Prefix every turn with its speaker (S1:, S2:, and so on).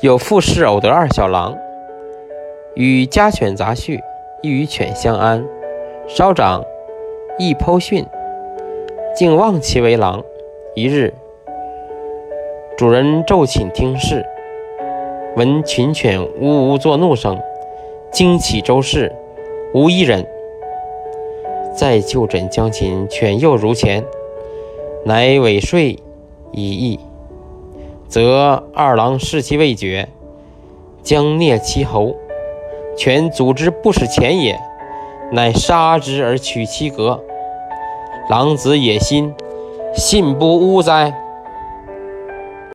S1: 有妇侍偶得二小郎，与家犬杂序，亦与犬相安。稍长，亦剖训，竟望其为郎。一日，主人昼寝听事，闻群犬呜呜作怒声，惊起周氏，无一人。再就诊将寝，犬又如前，乃尾睡已矣。则二郎视其未决，将啮其喉，犬阻之不使前也，乃杀之而取其革。狼子野心，信不诬哉？